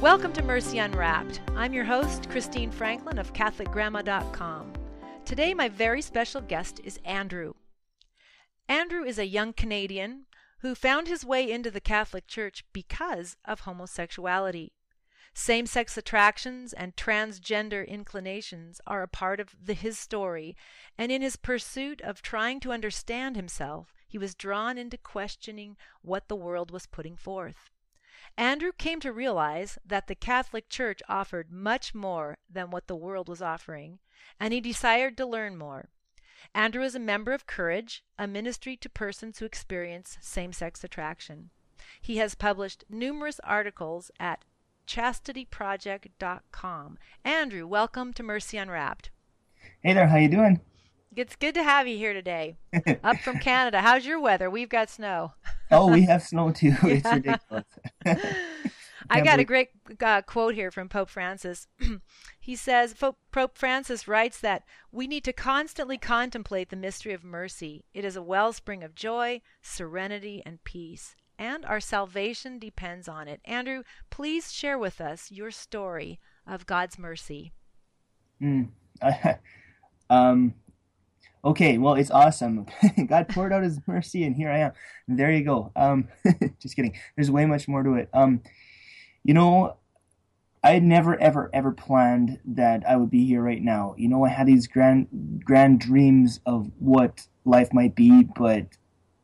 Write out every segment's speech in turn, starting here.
Welcome to Mercy Unwrapped. I'm your host, Christine Franklin of CatholicGrandma.com. Today, my very special guest is Andrew. Andrew is a young Canadian who found his way into the Catholic Church because of homosexuality. Same sex attractions and transgender inclinations are a part of the, his story, and in his pursuit of trying to understand himself, he was drawn into questioning what the world was putting forth. Andrew came to realize that the Catholic Church offered much more than what the world was offering, and he desired to learn more. Andrew is a member of Courage, a ministry to persons who experience same sex attraction. He has published numerous articles at chastityproject.com. Andrew, welcome to Mercy Unwrapped. Hey there, how you doing? It's good to have you here today. Up from Canada. How's your weather? We've got snow. Oh, we have snow too. It's ridiculous. I got a great uh, quote here from Pope Francis. he says Pope Francis writes that we need to constantly contemplate the mystery of mercy. It is a wellspring of joy, serenity, and peace, and our salvation depends on it. Andrew, please share with us your story of God's mercy. Mm. um, okay, well, it's awesome. God poured out His mercy, and here I am. There you go. Um, just kidding. There's way much more to it. Um, you know, I had never, ever, ever planned that I would be here right now. You know, I had these grand, grand dreams of what life might be, but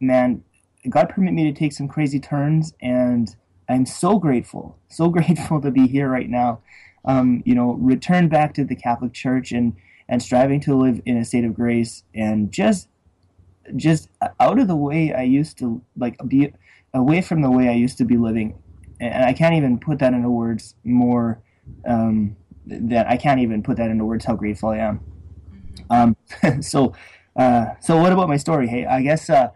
man, God permit me to take some crazy turns, and I'm so grateful, so grateful to be here right now. Um, you know, return back to the Catholic Church and and striving to live in a state of grace and just just out of the way I used to like be away from the way I used to be living and I can't even put that into words more um, that I can't even put that into words how grateful I am. Mm-hmm. Um, so, uh, so what about my story? Hey, I guess uh,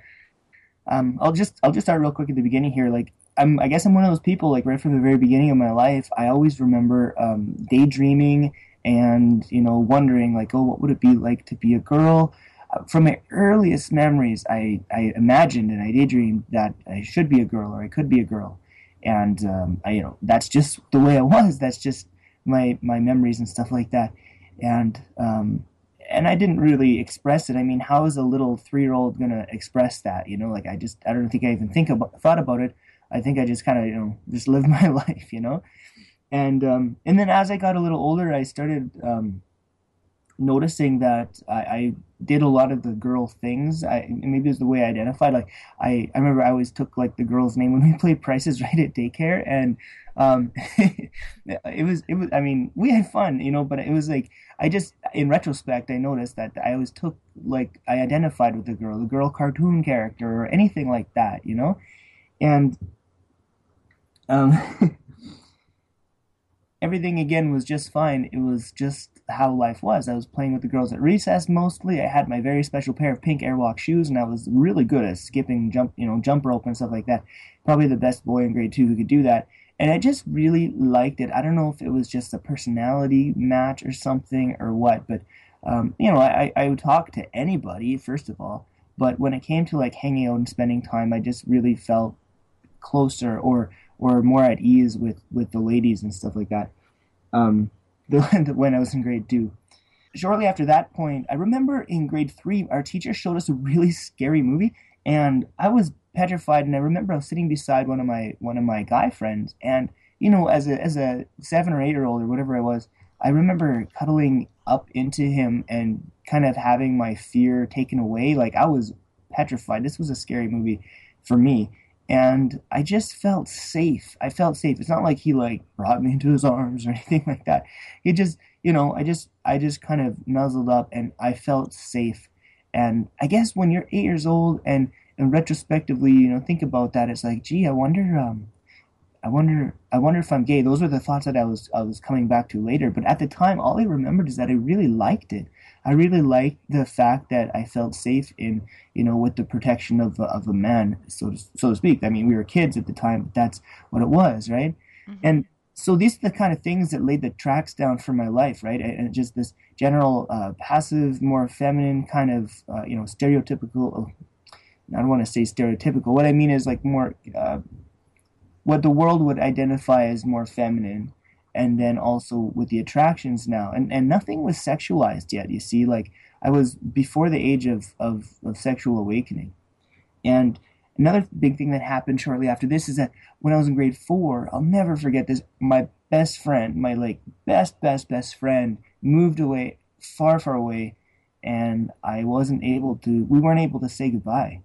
um, I'll just I'll just start real quick at the beginning here. Like, I'm I guess I'm one of those people like right from the very beginning of my life. I always remember um, daydreaming and you know wondering like, oh, what would it be like to be a girl? Uh, from my earliest memories, I I imagined and I daydreamed that I should be a girl or I could be a girl and um, I, you know that's just the way I was. That's just my my memories and stuff like that, and um, and I didn't really express it. I mean, how is a little three year old gonna express that? You know, like I just I don't think I even think about thought about it. I think I just kind of you know just lived my life, you know, and um, and then as I got a little older, I started um, noticing that I, I, did a lot of the girl things. I maybe it was the way I identified. Like I, I remember I always took like the girl's name when we played Prices Right at daycare, and um, it was it was. I mean, we had fun, you know, but it was like I just in retrospect I noticed that I always took like I identified with the girl, the girl cartoon character or anything like that, you know, and um. everything again was just fine. It was just how life was. I was playing with the girls at recess mostly. I had my very special pair of pink airwalk shoes, and I was really good at skipping, jump, you know, jump rope and stuff like that. Probably the best boy in grade two who could do that. And I just really liked it. I don't know if it was just a personality match or something or what, but um, you know, I, I would talk to anybody first of all. But when it came to like hanging out and spending time, I just really felt closer or or more at ease with with the ladies and stuff like that. Um, the, when I was in grade two. Shortly after that point, I remember in grade three, our teacher showed us a really scary movie, and I was petrified. And I remember I was sitting beside one of my one of my guy friends, and you know, as a as a seven or eight year old or whatever I was, I remember cuddling up into him and kind of having my fear taken away. Like I was petrified. This was a scary movie for me and I just felt safe. I felt safe. It's not like he like brought me into his arms or anything like that. He just, you know, I just I just kind of nuzzled up and I felt safe. And I guess when you're eight years old and and retrospectively, you know, think about that, it's like, gee, I wonder, um, I wonder, I wonder if I'm gay. Those were the thoughts that I was I was coming back to later. But at the time, all I remembered is that I really liked it. I really liked the fact that I felt safe in, you know, with the protection of of a man, so to, so to speak. I mean, we were kids at the time, but that's what it was, right? Mm-hmm. And so these are the kind of things that laid the tracks down for my life, right? And just this general uh, passive, more feminine kind of, uh, you know, stereotypical. I don't want to say stereotypical. What I mean is like more. Uh, what the world would identify as more feminine and then also with the attractions now. And and nothing was sexualized yet you see like i was before the age of of, of sexual awakening. And another big thing that happened shortly after this is that when i was in grade four i'll never forget this my best friend my like best best best friend moved away far far away and i wasn't able to we weren't able to say goodbye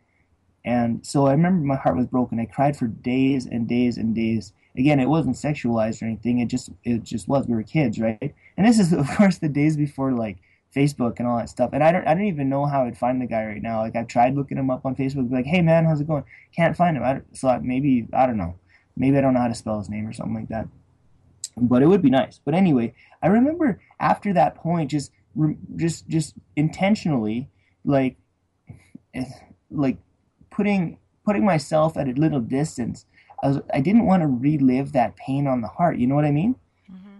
and so i remember my heart was broken i cried for days and days and days again, it wasn't sexualized or anything. It just it just was. We were kids, right? And this is of course the days before like Facebook and all that stuff. And I don't I don't even know how I'd find the guy right now. Like I've tried looking him up on Facebook, like, hey man, how's it going? Can't find him. I so maybe I don't know. Maybe I don't know how to spell his name or something like that. But it would be nice. But anyway, I remember after that point, just just just intentionally like like putting putting myself at a little distance I was I didn't want to relive that pain on the heart. You know what I mean? Mm-hmm.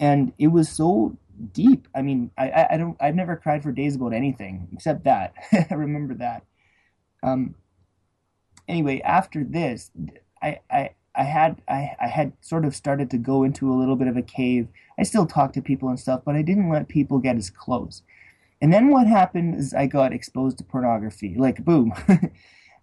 And it was so deep. I mean, I, I, I don't I've never cried for days about anything except that. I remember that. Um. Anyway, after this, I I. I had I, I had sort of started to go into a little bit of a cave. I still talked to people and stuff, but I didn't let people get as close. And then what happened is I got exposed to pornography. Like boom.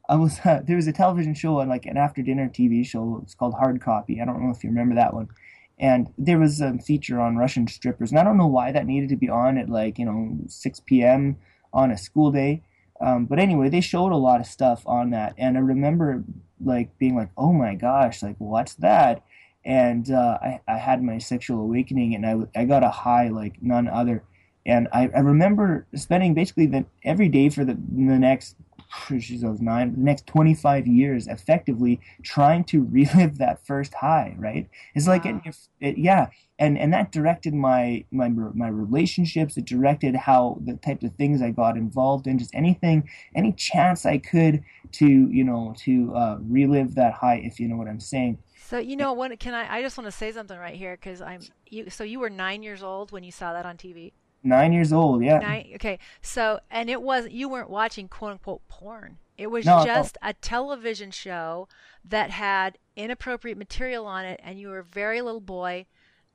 I was uh, there was a television show on like an after dinner TV show. It's called Hard Copy. I don't know if you remember that one. And there was a feature on Russian strippers, and I don't know why that needed to be on at like you know 6 p.m. on a school day. Um, but anyway, they showed a lot of stuff on that, and I remember like being like, "Oh my gosh, like what's that?" And uh, I, I had my sexual awakening, and I, I got a high like none other. And I, I remember spending basically the, every day for the, the next she's those nine the next 25 years effectively trying to relive that first high right? It's like wow. it, it, yeah and and that directed my my my relationships. It directed how the types of things i got involved in just anything any chance i could to you know to uh, relive that high if you know what i'm saying. So you know what? Can i i just want to say something right here because i'm you so you were nine years old when you saw that on tv Nine years old, yeah. Nine, okay, so and it was you weren't watching quote unquote porn. It was no, just a television show that had inappropriate material on it, and you were a very little boy,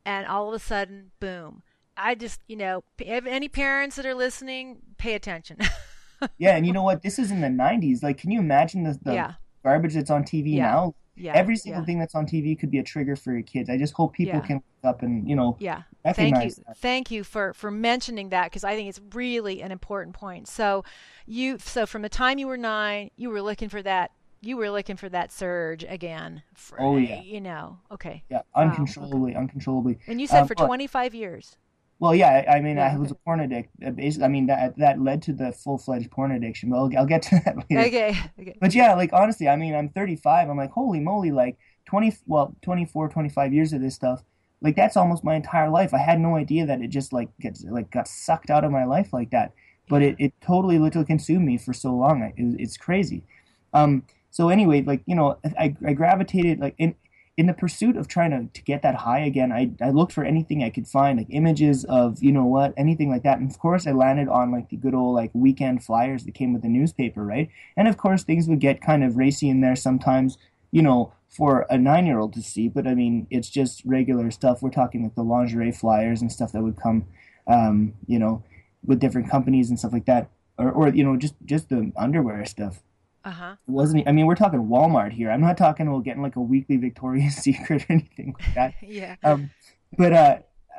and all of a sudden, boom! I just, you know, any parents that are listening, pay attention. yeah, and you know what? This is in the '90s. Like, can you imagine the, the yeah. garbage that's on TV yeah. now? Yeah, Every single yeah. thing that's on TV could be a trigger for your kids. I just hope people can wake up and you know. Yeah. Thank you. Thank you for for mentioning that because I think it's really an important point. So, you so from the time you were nine, you were looking for that. You were looking for that surge again. For, oh yeah. You know. Okay. Yeah. Uncontrollably. Wow. Okay. Uncontrollably. And you said um, for 25 years. Well, yeah, I mean, yeah, I was a porn addict. Uh, I mean, that that led to the full fledged porn addiction. But I'll, I'll, get to that later. Okay. okay. But yeah, like honestly, I mean, I'm 35. I'm like, holy moly, like 20, well, 24, 25 years of this stuff. Like that's almost my entire life. I had no idea that it just like gets like got sucked out of my life like that. But it, it totally literally consumed me for so long. It, it's crazy. Um. So anyway, like you know, I I gravitated like in in the pursuit of trying to, to get that high again, I, I looked for anything I could find, like images of, you know what, anything like that. And of course, I landed on like the good old like weekend flyers that came with the newspaper, right? And of course, things would get kind of racy in there sometimes, you know, for a nine year old to see. But I mean, it's just regular stuff. We're talking like the lingerie flyers and stuff that would come, um, you know, with different companies and stuff like that. Or, or you know, just, just the underwear stuff. Uh-huh. It wasn't. I mean, we're talking Walmart here. I'm not talking about getting like a weekly Victoria's Secret or anything like that. yeah. Um, but uh,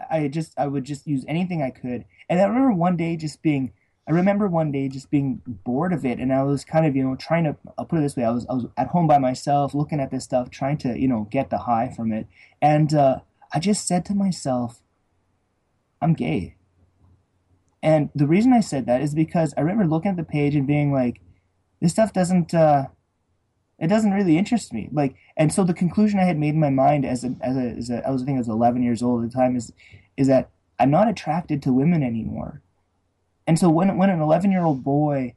I just I would just use anything I could, and I remember one day just being. I remember one day just being bored of it, and I was kind of you know trying to. I'll put it this way: I was I was at home by myself, looking at this stuff, trying to you know get the high from it, and uh, I just said to myself, "I'm gay." And the reason I said that is because I remember looking at the page and being like this stuff doesn't uh, it doesn't really interest me. Like, and so the conclusion I had made in my mind as a as a, as a I was I think I was 11 years old at the time is is that I'm not attracted to women anymore. And so when when an 11 year old boy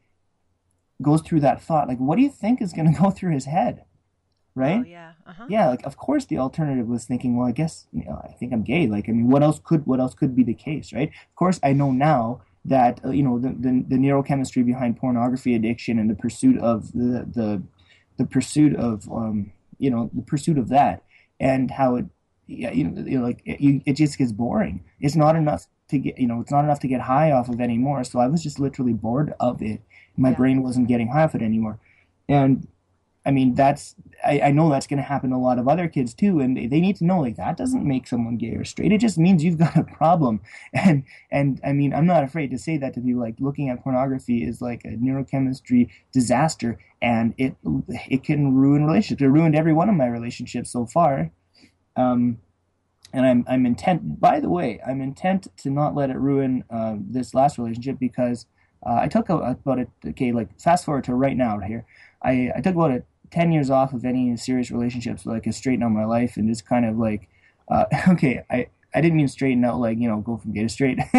goes through that thought, like, what do you think is going to go through his head? Right? Oh, yeah. Uh-huh. Yeah. Like, of course, the alternative was thinking, well, I guess you know, I think I'm gay. Like, I mean, what else could what else could be the case, right? Of course, I know now that uh, you know the, the, the neurochemistry behind pornography addiction and the pursuit of the the the pursuit of um, you know the pursuit of that and how it yeah, you know, you know like it, you, it just gets boring. It's not enough to get you know it's not enough to get high off of anymore. So I was just literally bored of it. My Yeah. brain wasn't getting high off it anymore, and I mean that's I, I know that's going to happen to a lot of other kids too, and they, they need to know like that doesn't make someone gay or straight. It just means you've got a problem, and and I mean I'm not afraid to say that to people. Like looking at pornography is like a neurochemistry disaster, and it it can ruin relationships. It ruined every one of my relationships so far. Um, and I'm I'm intent. By the way, I'm intent to not let it ruin uh, this last relationship because uh, I took a, about a okay like fast forward to right now here. I I took about a ten years off of any serious relationships like I could straighten out my life and just kind of like uh, okay I. I didn't mean straighten out like you know go from gay to straight.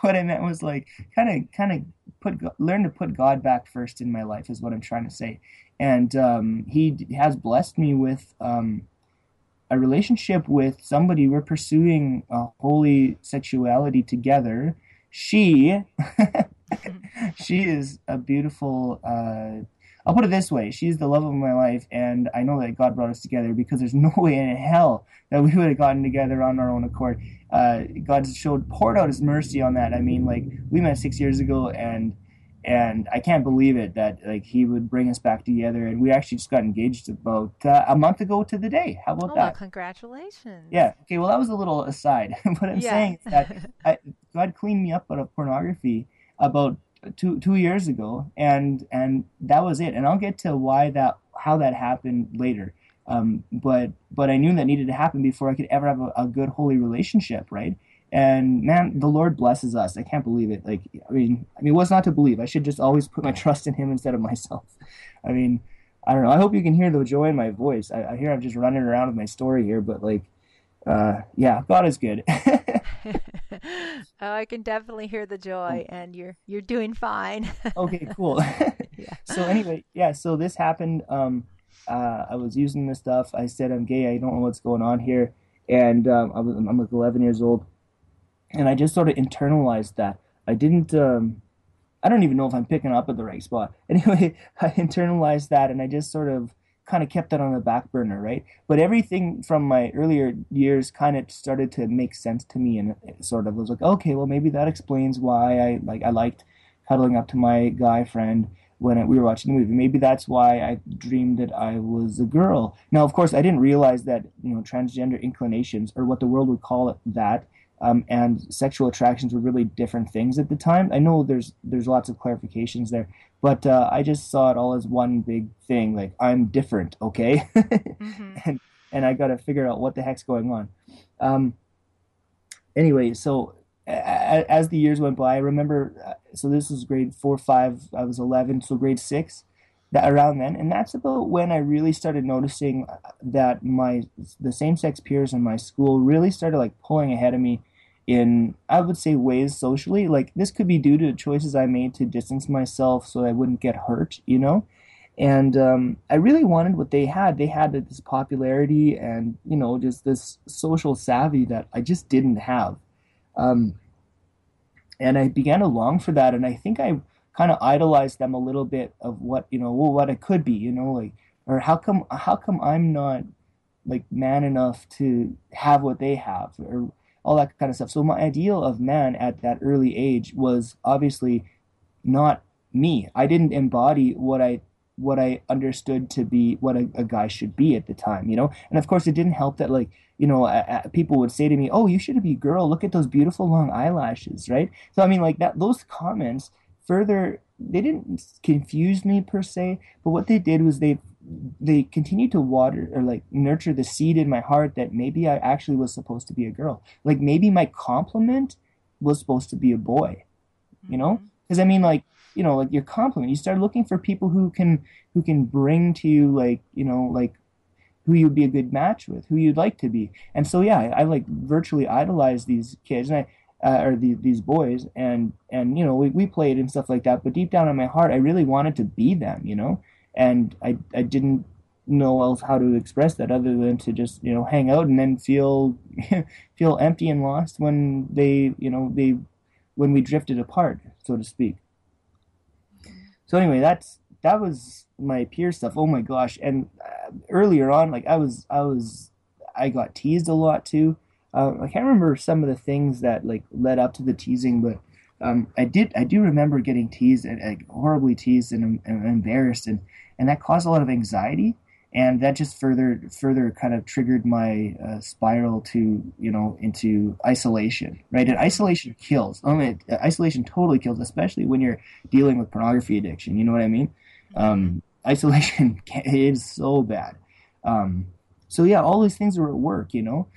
what I meant was like kind of kind of put learn to put God back first in my life is what I'm trying to say. And um, He has blessed me with um, a relationship with somebody we're pursuing a holy sexuality together. She she is a beautiful uh I'll put it this way she's the love of my life and I know that God brought us together because there's no way in hell that we would have gotten together on our own accord. Uh God showed poured out his mercy on that. I mean like we met six years ago and and I can't believe it that like he would bring us back together and we actually just got engaged about uh, a month ago to the day how about Oh, well, congratulations. yeah. Okay. Well, that was a little aside. what I'm Yeah. saying is that I, God cleaned me up out of pornography about two two years ago, and and that was it. And I'll get to why that how that happened later. Um, but but I knew that needed to happen before I could ever have a, a good holy relationship, right? And man, the Lord blesses us. I can't believe it. Like I mean, I mean, what's not to believe? I should just always put my trust in Him instead of myself. I mean, I don't know. I hope you can hear the joy in my voice. I, I hear I'm just running around with my story here, but like, uh, yeah, God is good. oh, I can definitely hear the joy, and you're you're doing fine. okay, cool. Yeah. so anyway, yeah. So this happened. Um, uh, I was using this stuff. I said I'm gay. I don't know what's going on here, and um, I was, I'm like 11 years old, and I just sort of internalized that. I didn't. Um, I don't even know if I'm picking up at the right spot. Anyway, I internalized that, and I just sort of kind of kept that on the back burner, right? But everything from my earlier years kind of started to make sense to me, and sort of was like, okay, well maybe that explains why I like I liked cuddling up to my guy friend when we were watching the movie. Maybe that's why I dreamed that I was a girl. Now, of course, I didn't realize that you know transgender inclinations, or what the world would call it, that um, and sexual attractions were really different things at the time. I know there's there's lots of clarifications there, but uh, I just saw it all as one big thing. Like I'm different, okay, hmm and and I got to figure out what the heck's going on. Um, anyway, so a- as the years went by, I remember. uh, So this was grade four, five. I was eleven, so grade six, that around then, and that's about when I really started noticing uh, that my the same sex peers in my school really started like pulling ahead of me in I would say ways socially. Like this could be due to choices I made to distance myself so I wouldn't get hurt, you know. And um, I really wanted what they had. They had this popularity and you know just this social savvy that I just didn't have. Um, and I began to long for that. And I think I kind of idolized them a little bit of what you know, well, what it could be, you know, like or how come how come I'm not like man enough to have what they have or all that kind of stuff. So my ideal of man at that early age was obviously not me. I didn't embody what I what I understood to be what a, a guy should be at the time, you know. And of course, it didn't help that like you know people would say to me, "Oh, you should be a girl. Look at those beautiful long eyelashes," right? So I mean, like that those comments further they didn't confuse me per se, but what they did was they they continued to water or like nurture the seed in my heart that maybe I actually was supposed to be a girl. Like maybe my complement was supposed to be a boy, you know? Mm-hmm. Because I mean, like you know, like your complement, you start looking for people who can who can bring to you like you know like who you'd be a good match with, who you'd like to be. And so yeah, I, I like virtually idolize these kids and I uh, or the, these boys and and you know we, we played and stuff like that. But deep down in my heart, I really wanted to be them, you know, and I I didn't know else how to express that other than to just you know hang out and then feel feel empty and lost when they you know they when we drifted apart, so to speak. So anyway, that's that was my peer stuff. Oh my gosh! And uh, earlier on, like I was, I was, I got teased a lot too. Uh, I can't remember some of the things that like led up to the teasing, but um, I did, I do remember getting teased and like, horribly teased and, and embarrassed, and and that caused a lot of anxiety and that just further further kind of triggered my uh, spiral to you know into isolation right? And isolation kills. I mean isolation totally kills especially when you're dealing with pornography addiction you know what i mean? Um, isolation is so bad. Um, so yeah all these things were at work you know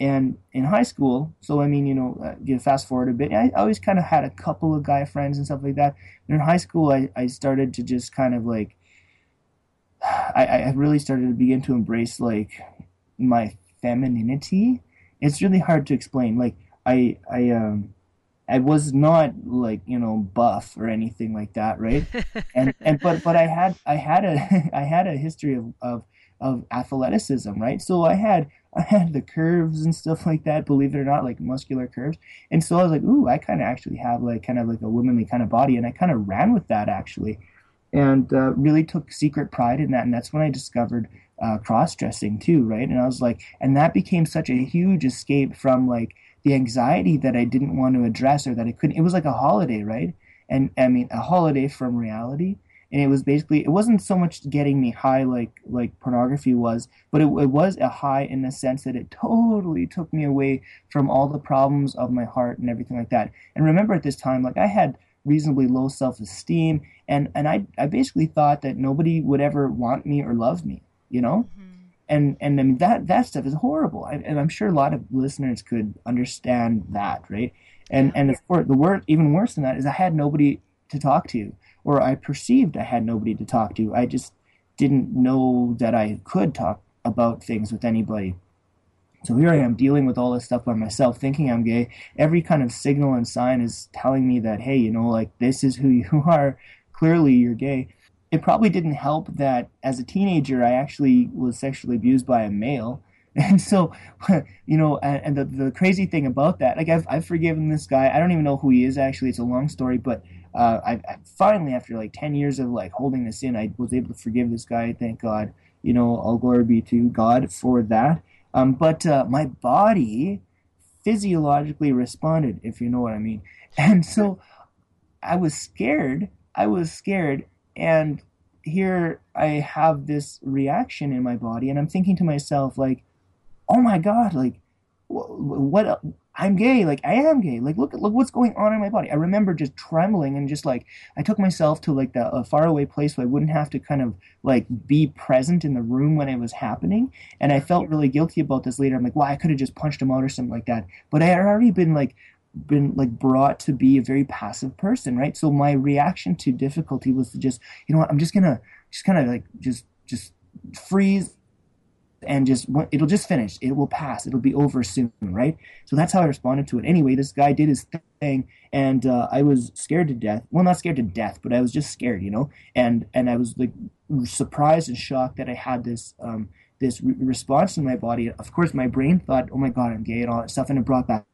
and in high school so i mean you know uh, fast forward a bit i always kind of had a couple of guy friends and stuff like that and in high school I, I started to just kind of like I, I really started to begin to embrace like my femininity. It's really hard to explain. Like I I um I was not like you know buff or anything like that, right? and and but but I had I had a I had a history of of of athleticism, right? So I had I had the curves and stuff like that, believe it or not, like muscular curves. And so I was like, ooh, I kind of actually have like kind of like a womanly kind of body, and I kind of ran with that actually and uh, really took secret pride in that. And that's when I discovered uh, cross dressing too, right? And I was like, and that became such a huge escape from like the anxiety that I didn't want to address or that I couldn't. It was like a holiday, right? And I mean, a holiday from reality. And it was basically, it wasn't so much getting me high like like pornography was, but it, it was a high in the sense that it totally took me away from all the problems of my heart and everything like that. And remember, at this time, like I had reasonably low self esteem, and and I I basically thought that nobody would ever want me or love me, you know. Mm-hmm. And and I mean that that stuff is horrible, I, and I'm sure a lot of listeners could understand that, right? And and of course, the word even worse than that is I had nobody to talk to, or I perceived I had nobody to talk to. I just didn't know that I could talk about things with anybody. So here I am dealing with all this stuff by myself, thinking I'm gay. Every kind of signal and sign is telling me that, hey, you know, like this is who you are. Clearly, you're gay. It probably didn't help that as a teenager, I actually was sexually abused by a male. And so, you know, and, the, the crazy thing about that, like I've, I've forgiven this guy. I don't even know who he is actually. It's a long story, but uh, I, I finally, after like 10 years of like holding this in, I was able to forgive this guy. Thank God. You know, all glory be to God for that. Um, but uh, my body physiologically responded, if you know what I mean. And so I was scared. I was scared. And here I have this reaction in my body, and I'm thinking to myself, like, oh my God, like, what I'm gay. Like I am gay. Like look look what's going on in my body. I remember just trembling and just like I took myself to like the a faraway place where I wouldn't have to kind of like be present in the room when it was happening. And I felt really guilty about this later. I'm like, well, I could have just punched him out or something like that. But I had already been like been like brought to be a very passive person, right? So my reaction to difficulty was to just, you know what, I'm just gonna just kind of like just just freeze and just it'll just finish. It will pass. It'll be over soon, right? So that's how I responded to it. Anyway, this guy did his thing, and uh, I was scared to death. Well, not scared to death, but I was just scared, you know. And and I was like surprised and shocked that I had this um, this re- response in my body. Of course, my brain thought, "Oh my God, I'm gay" and all that stuff, and it brought back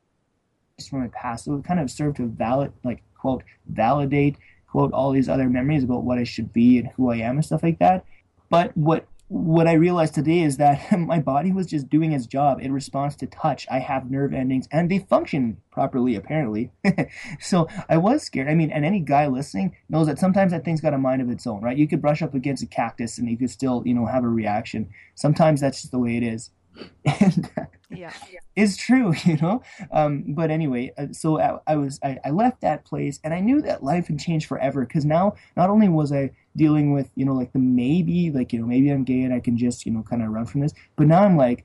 from my past. So it kind of served to valid, like quote, validate quote all these other memories about what I should be and who I am and stuff like that. But what what I realized today is that my body was just doing its job in response to touch. I have nerve endings and they function properly, apparently. so I was scared. I mean, and any guy listening knows that sometimes that thing's got a mind of its own, right? You could brush up against a cactus and you could still, you know, have a reaction. Sometimes that's just the way it is. and yeah. it's true, you know. Um, but anyway, uh, so I, I was I, I, left that place, and I knew that life had changed forever because now not only was I dealing with you know like the maybe like you know maybe I'm gay and I can just you know kind of run from this, but now I'm like,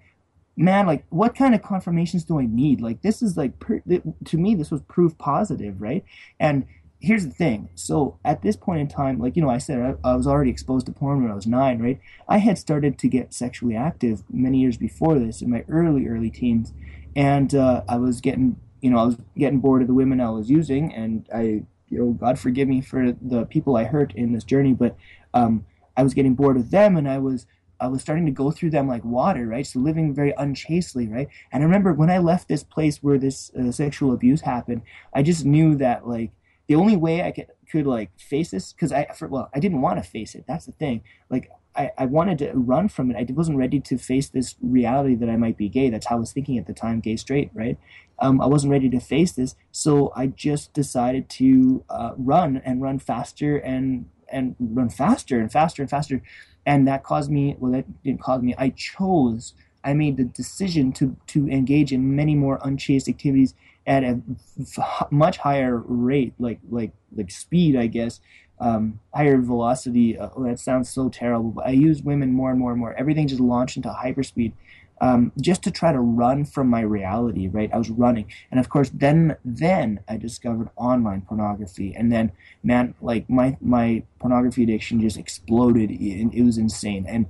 man, like what kind of confirmations do I need? Like this is like per, to me this was proof positive, right? And here's the thing. So at this point in time, like you know, I said I, I, was already exposed to porn when I was nine, right? I had started to get sexually active many years before this, in my early early teens, and uh, I was getting, you know, I was getting bored of the women I was using, and I, you know, God forgive me for the people I hurt in this journey, but um, I was getting bored of them, and I was. I was starting to go through them like water, right? So living very unchastely, right? And I remember when I left this place where this uh, sexual abuse happened, I just knew that like the only way I could could like face this because I for, well I didn't want to face it. That's the thing. Like I, I wanted to run from it. I wasn't ready to face this reality that I might be gay. That's how I was thinking at the time, gay straight, right? Um, I wasn't ready to face this, so I just decided to uh, run and run faster and and run faster and faster and faster, and that caused me. Well, that didn't cause me. I chose. I made the decision to to engage in many more unchaste activities at a f- much higher rate, like like like speed, I guess, um, higher velocity. Uh, oh, that sounds so terrible, but I use women more and more and more. Everything just launched into hyperspeed, um, just to try to run from my reality. Right, I was running, and of course, then then I discovered online pornography, and then man, like my my pornography addiction just exploded. It, it was insane, and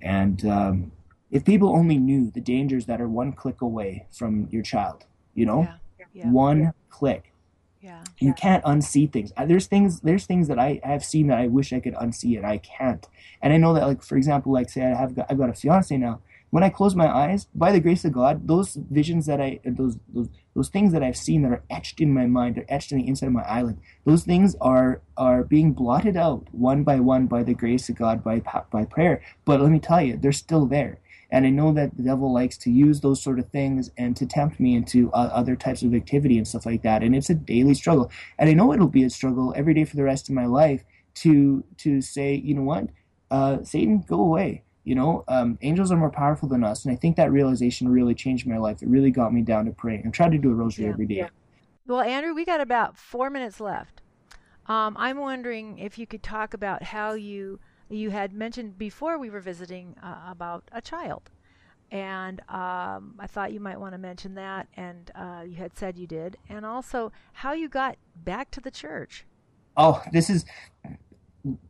and um, if people only knew the dangers that are one click away from your child, you know. Yeah. Yeah. one click Yeah. you can't unsee things Uh, there's things there's things that i have seen that i wish i could unsee and i can't and i know that like for example like say i have got, i've got a fiance now when i close my eyes by the grace of god those visions that i those those those things that i've seen that are etched in my mind they're etched in the inside of my eyelid those things are are being blotted out one by one by the grace of god by by prayer but let me tell you they're still there and I know that the devil likes to use those sort of things and to tempt me into uh, other types of activity and stuff like that. And it's a daily struggle. And I know it'll be a struggle every day for the rest of my life to to say, you know what, uh, Satan, go away. You know, um, angels are more powerful than us. And I think that realization really changed my life. It really got me down to praying. I try to do a rosary Yeah. every day. Yeah. Well, Andrew, we got about four minutes left. Um, I'm wondering if you could talk about how you you had mentioned before we were visiting uh, about a child, and um, I thought you might want to mention that, and uh, you had said you did, and also how you got back to the church. Oh, this is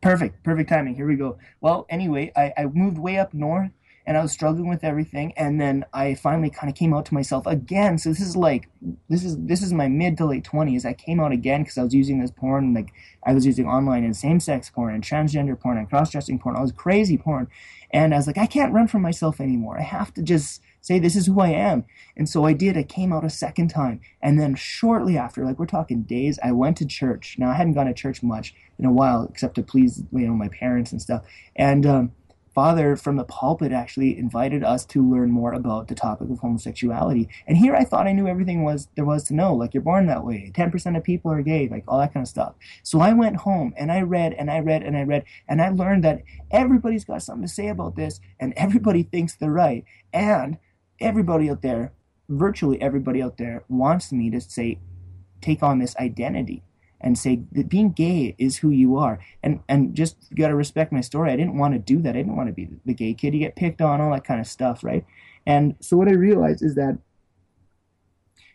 perfect, perfect timing. Here we go. Well, anyway, I, I moved way up north and I was struggling with everything, and then I finally kind of came out to myself again. So this is like this is this is my mid to late twenties. I came out again because I was using this porn, like I was using online and same sex porn and transgender porn and cross dressing porn. I was crazy porn, and I was like, I can't run from myself anymore. I have to just say this is who I am. And so I did. I came out a second time, and then shortly after, like we're talking days, I went to church. Now I hadn't gone to church much in a while, except to please you know my parents and stuff, and. Um, father from the pulpit actually invited us to learn more about the topic of homosexuality. And here I thought I knew everything was there was to know. Like you're born that way. Ten percent of people are gay, like all that kind of stuff. So I went home and I read and I read and I read and I learned that everybody's got something to say about this and everybody thinks they're right. And everybody out there, virtually everybody out there, wants me to say take on this identity and say that being gay is who you are. And and just got to respect my story. I didn't want to do that. I didn't want to be the gay kid. You get picked on, all that kind of stuff, right? And so what I realized is that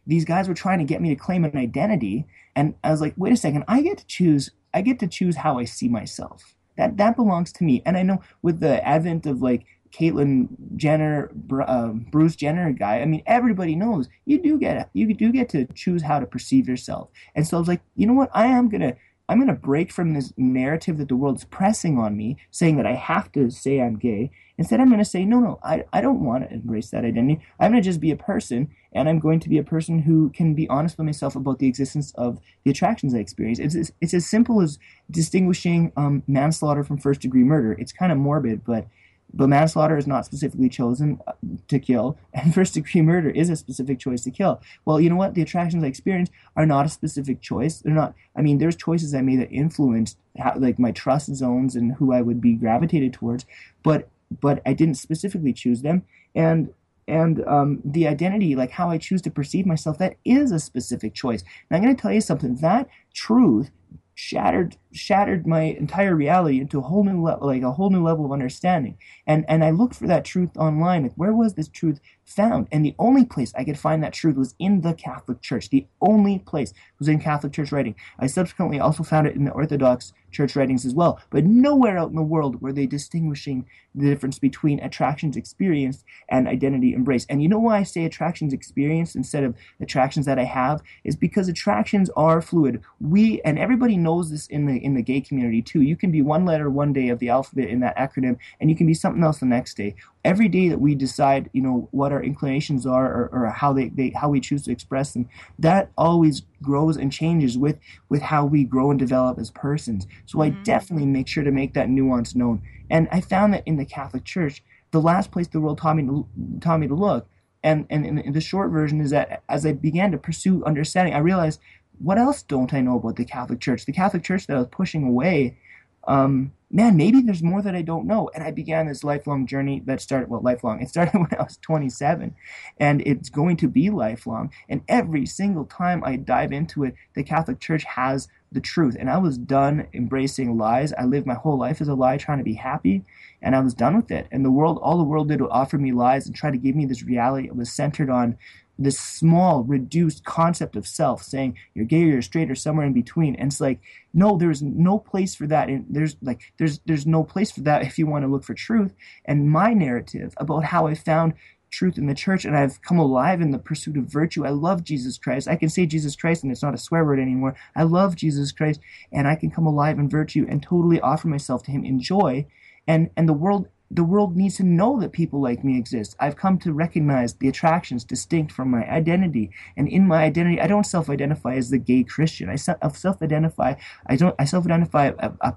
these guys were trying to get me to claim an identity, and I was like, wait a second, I get to choose. I get to choose how I see myself. That that belongs to me. And I know with the advent of like Caitlyn Jenner, uh, Bruce Jenner guy. I mean, everybody knows you do get you do get to choose how to perceive yourself. And so I was like, you know what? I am gonna I'm gonna break from this narrative that the world's pressing on me, saying that I have to say I'm gay. Instead, I'm gonna say, no, no, I I don't want to embrace that identity. I'm gonna just be a person, and I'm going to be a person who can be honest with myself about the existence of the attractions I experience. It's it's, it's as simple as distinguishing um, manslaughter from first degree murder. It's kind of morbid, but but manslaughter is not specifically chosen uh, to kill, and first degree murder is a specific choice to kill. Well, you know what? The attractions I experience are not a specific choice. They're not. I mean, there's choices I made that influenced how, like my trust zones and who I would be gravitated towards, but but I didn't specifically choose them. And and um, the identity, like how I choose to perceive myself, that is a specific choice. I'm going to tell you something. That truth shattered shattered my entire reality into a whole new level like a whole new level of understanding. And and i looked for that truth online like where was this truth found? And the only place i could find that truth was in the catholic church the only place was in catholic church writing. I subsequently also found it in the orthodox church writings as well but nowhere out in the world were they distinguishing the difference between attractions experienced and identity embraced and you know why i say attractions experienced instead of attractions that i have is because attractions are fluid we and everybody knows this in the in the gay community too. You can be one letter one day of the alphabet in that acronym, and you can be something else the next day. Every day that we decide, you know, what our inclinations are or, or how they, they how we choose to express them, that always grows and changes with with how we grow and develop as persons. So mm-hmm. I definitely make sure to make that nuance known. And I found that in the Catholic Church, the last place the world taught me to, taught me to look and, and, and the short version is that as I began to pursue understanding, I realized what else don't I know about the Catholic Church? The Catholic Church that I was pushing away, um, man, maybe there's more that I don't know. And I began this lifelong journey that started, well, lifelong. It started when I was 27, and it's going to be lifelong. And every single time I dive into it, the Catholic Church has the truth. And I was done embracing lies. I lived my whole life as a lie, trying to be happy and I was done with it. And the world, all the world did was offer me lies and try to give me this reality. It was centered on this small, reduced concept of self, saying you're gay or you're straight or somewhere in between. And it's like, no, there's no place for that. And there's like, there's there's no place for that if you want to look for truth. And my narrative about how I found truth in the church and I've come alive in the pursuit of virtue. I love Jesus Christ. I can say Jesus Christ and it's not a swear word anymore. I love Jesus Christ and I can come alive in virtue and totally offer myself to him in joy and and the world the world needs to know that people like me exist. I've come to recognize the attractions distinct from my identity, and in my identity, I don't self-identify as the gay Christian. I self-identify. I don't. I self-identify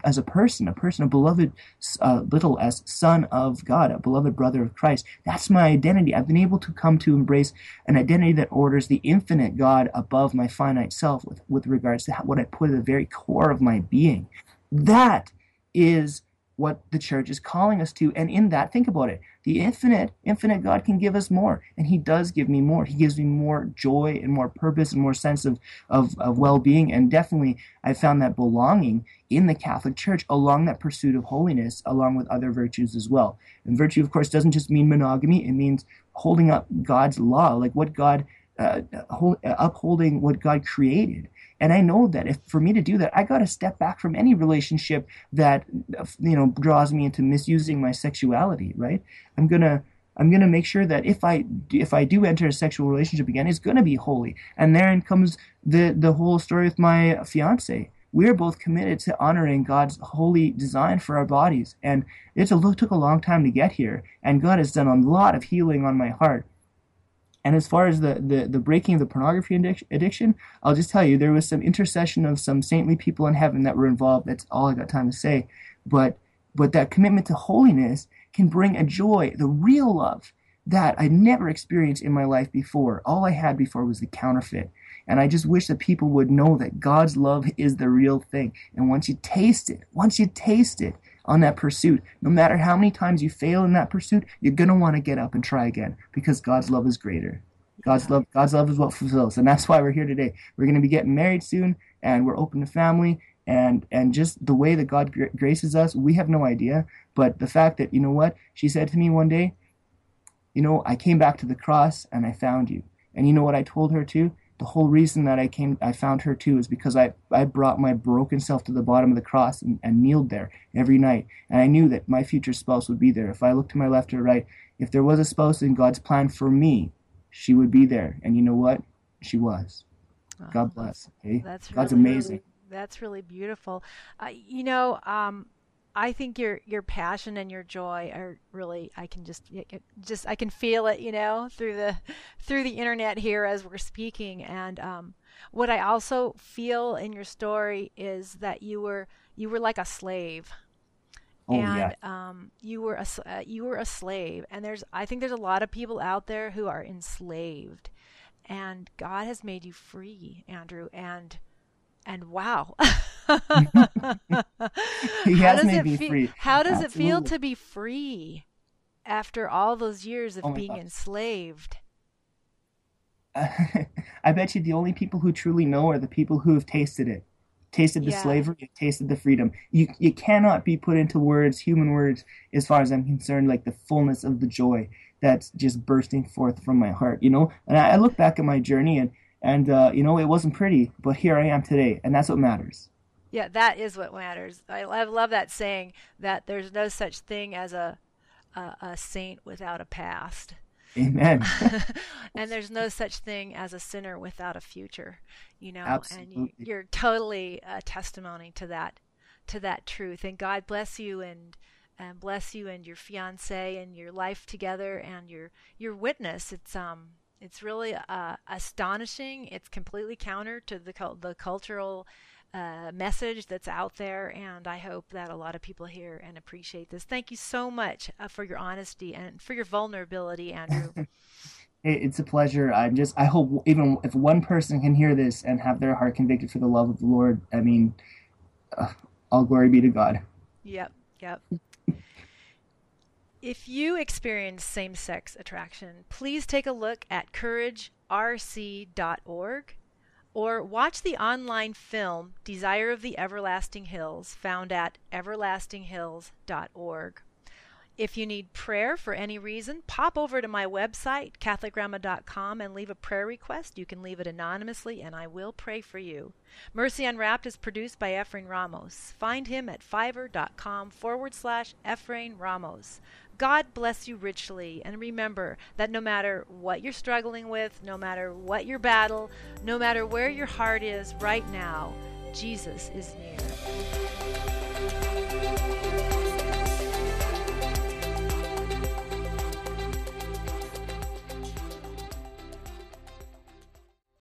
as a person, a person, a beloved uh, little as son of God, a beloved brother of Christ. That's my identity. I've been able to come to embrace an identity that orders the infinite God above my finite self, with with regards to what I put at the very core of my being. That is what the church is calling us to. And in that, think about it. The infinite, infinite God can give us more. And He does give me more. He gives me more joy and more purpose and more sense of, of, of well being. And definitely, I found that belonging in the Catholic Church along that pursuit of holiness, along with other virtues as well. And virtue, of course, doesn't just mean monogamy, it means holding up God's law, like what God, uh, hold, uh, upholding what God created. And I know that if for me to do that, I got to step back from any relationship that you know draws me into misusing my sexuality. Right? I'm gonna I'm gonna make sure that if I if I do enter a sexual relationship again, it's gonna be holy. And therein comes the the whole story with my fiance. We're both committed to honoring God's holy design for our bodies, and it took a long time to get here. And God has done a lot of healing on my heart and as far as the, the, the breaking of the pornography addiction, I'll just tell you there was some intercession of some saintly people in heaven that were involved. That's all I got time to say. But but that commitment to holiness can bring a joy, the real love that I never experienced in my life before. All I had before was the counterfeit. And I just wish that people would know that God's love is the real thing. And once you taste it, once you taste it, on that pursuit. No matter how many times you fail in that pursuit, you're going to want to get up and try again because God's love is greater. God's love, God's love is what fulfills, and that's why we're here today. We're going to be getting married soon, and we're open to family, and and just the way that God graces us, we have no idea. But the fact that you know what she said to me one day, you know, I came back to the cross and I found you, and you know what I told her too the whole reason that I came, I found her too, is because I, I brought my broken self to the bottom of the cross and, and kneeled there every night. And I knew that my future spouse would be there. If I looked to my left or right, if there was a spouse in God's plan for me, she would be there. And you know what? She was. Oh, God bless. Okay? That's God's really, amazing. That's really beautiful. Uh, you know, um, I think your your passion and your joy are really I can just just I can feel it you know through the through the internet here as we're speaking. And um, what I also feel in your story is that you were you were like a slave. Oh, and yeah. um, you were a uh, you were a slave. And there's I think there's a lot of people out there who are enslaved. And God has made you free Andrew. And and wow. he has made me fe- free. How does Absolutely. it feel to be free after all those years of oh being God. enslaved? I bet you the only people who truly know are the people who have tasted it. Tasted the yeah. slavery, tasted the freedom. You you cannot be put into words, human words, as far as I'm concerned, like the fullness of the joy that's just bursting forth from my heart, you know? And I, I look back at my journey and and, uh, you know, it wasn't pretty, but here I am today, and that's what matters. Yeah, that is what matters. I, I love that saying that there's no such thing as a, a, a saint without a past. Amen. and there's no such thing as a sinner without a future, you know. Absolutely. And you, you're totally a testimony to that, to that truth. And God bless you and and bless you and your fiance and your life together and your your witness. It's um it's really uh, astonishing. It's completely counter to the the cultural uh, message that's out there, and I hope that a lot of people hear and appreciate this. Thank you so much uh, for your honesty and for your vulnerability, Andrew. it's a pleasure. I'm just, I hope even if one person can hear this and have their heart convicted for the love of the Lord, I mean, uh, all glory be to God. Yep, yep. if you experience same sex attraction, please take a look at couragerc.org or watch the online film Desire of the Everlasting Hills found at everlastinghills.org. If you need prayer for any reason, pop over to my website, CatholicGrandma.com, and leave a prayer request. You can leave it anonymously, and I will pray for you. Mercy Unwrapped is produced by Ephraim Ramos. Find him at fiverr.com forward slash Ephraim Ramos. God bless you richly. And remember that no matter what you're struggling with, no matter what your battle, no matter where your heart is right now, Jesus is near.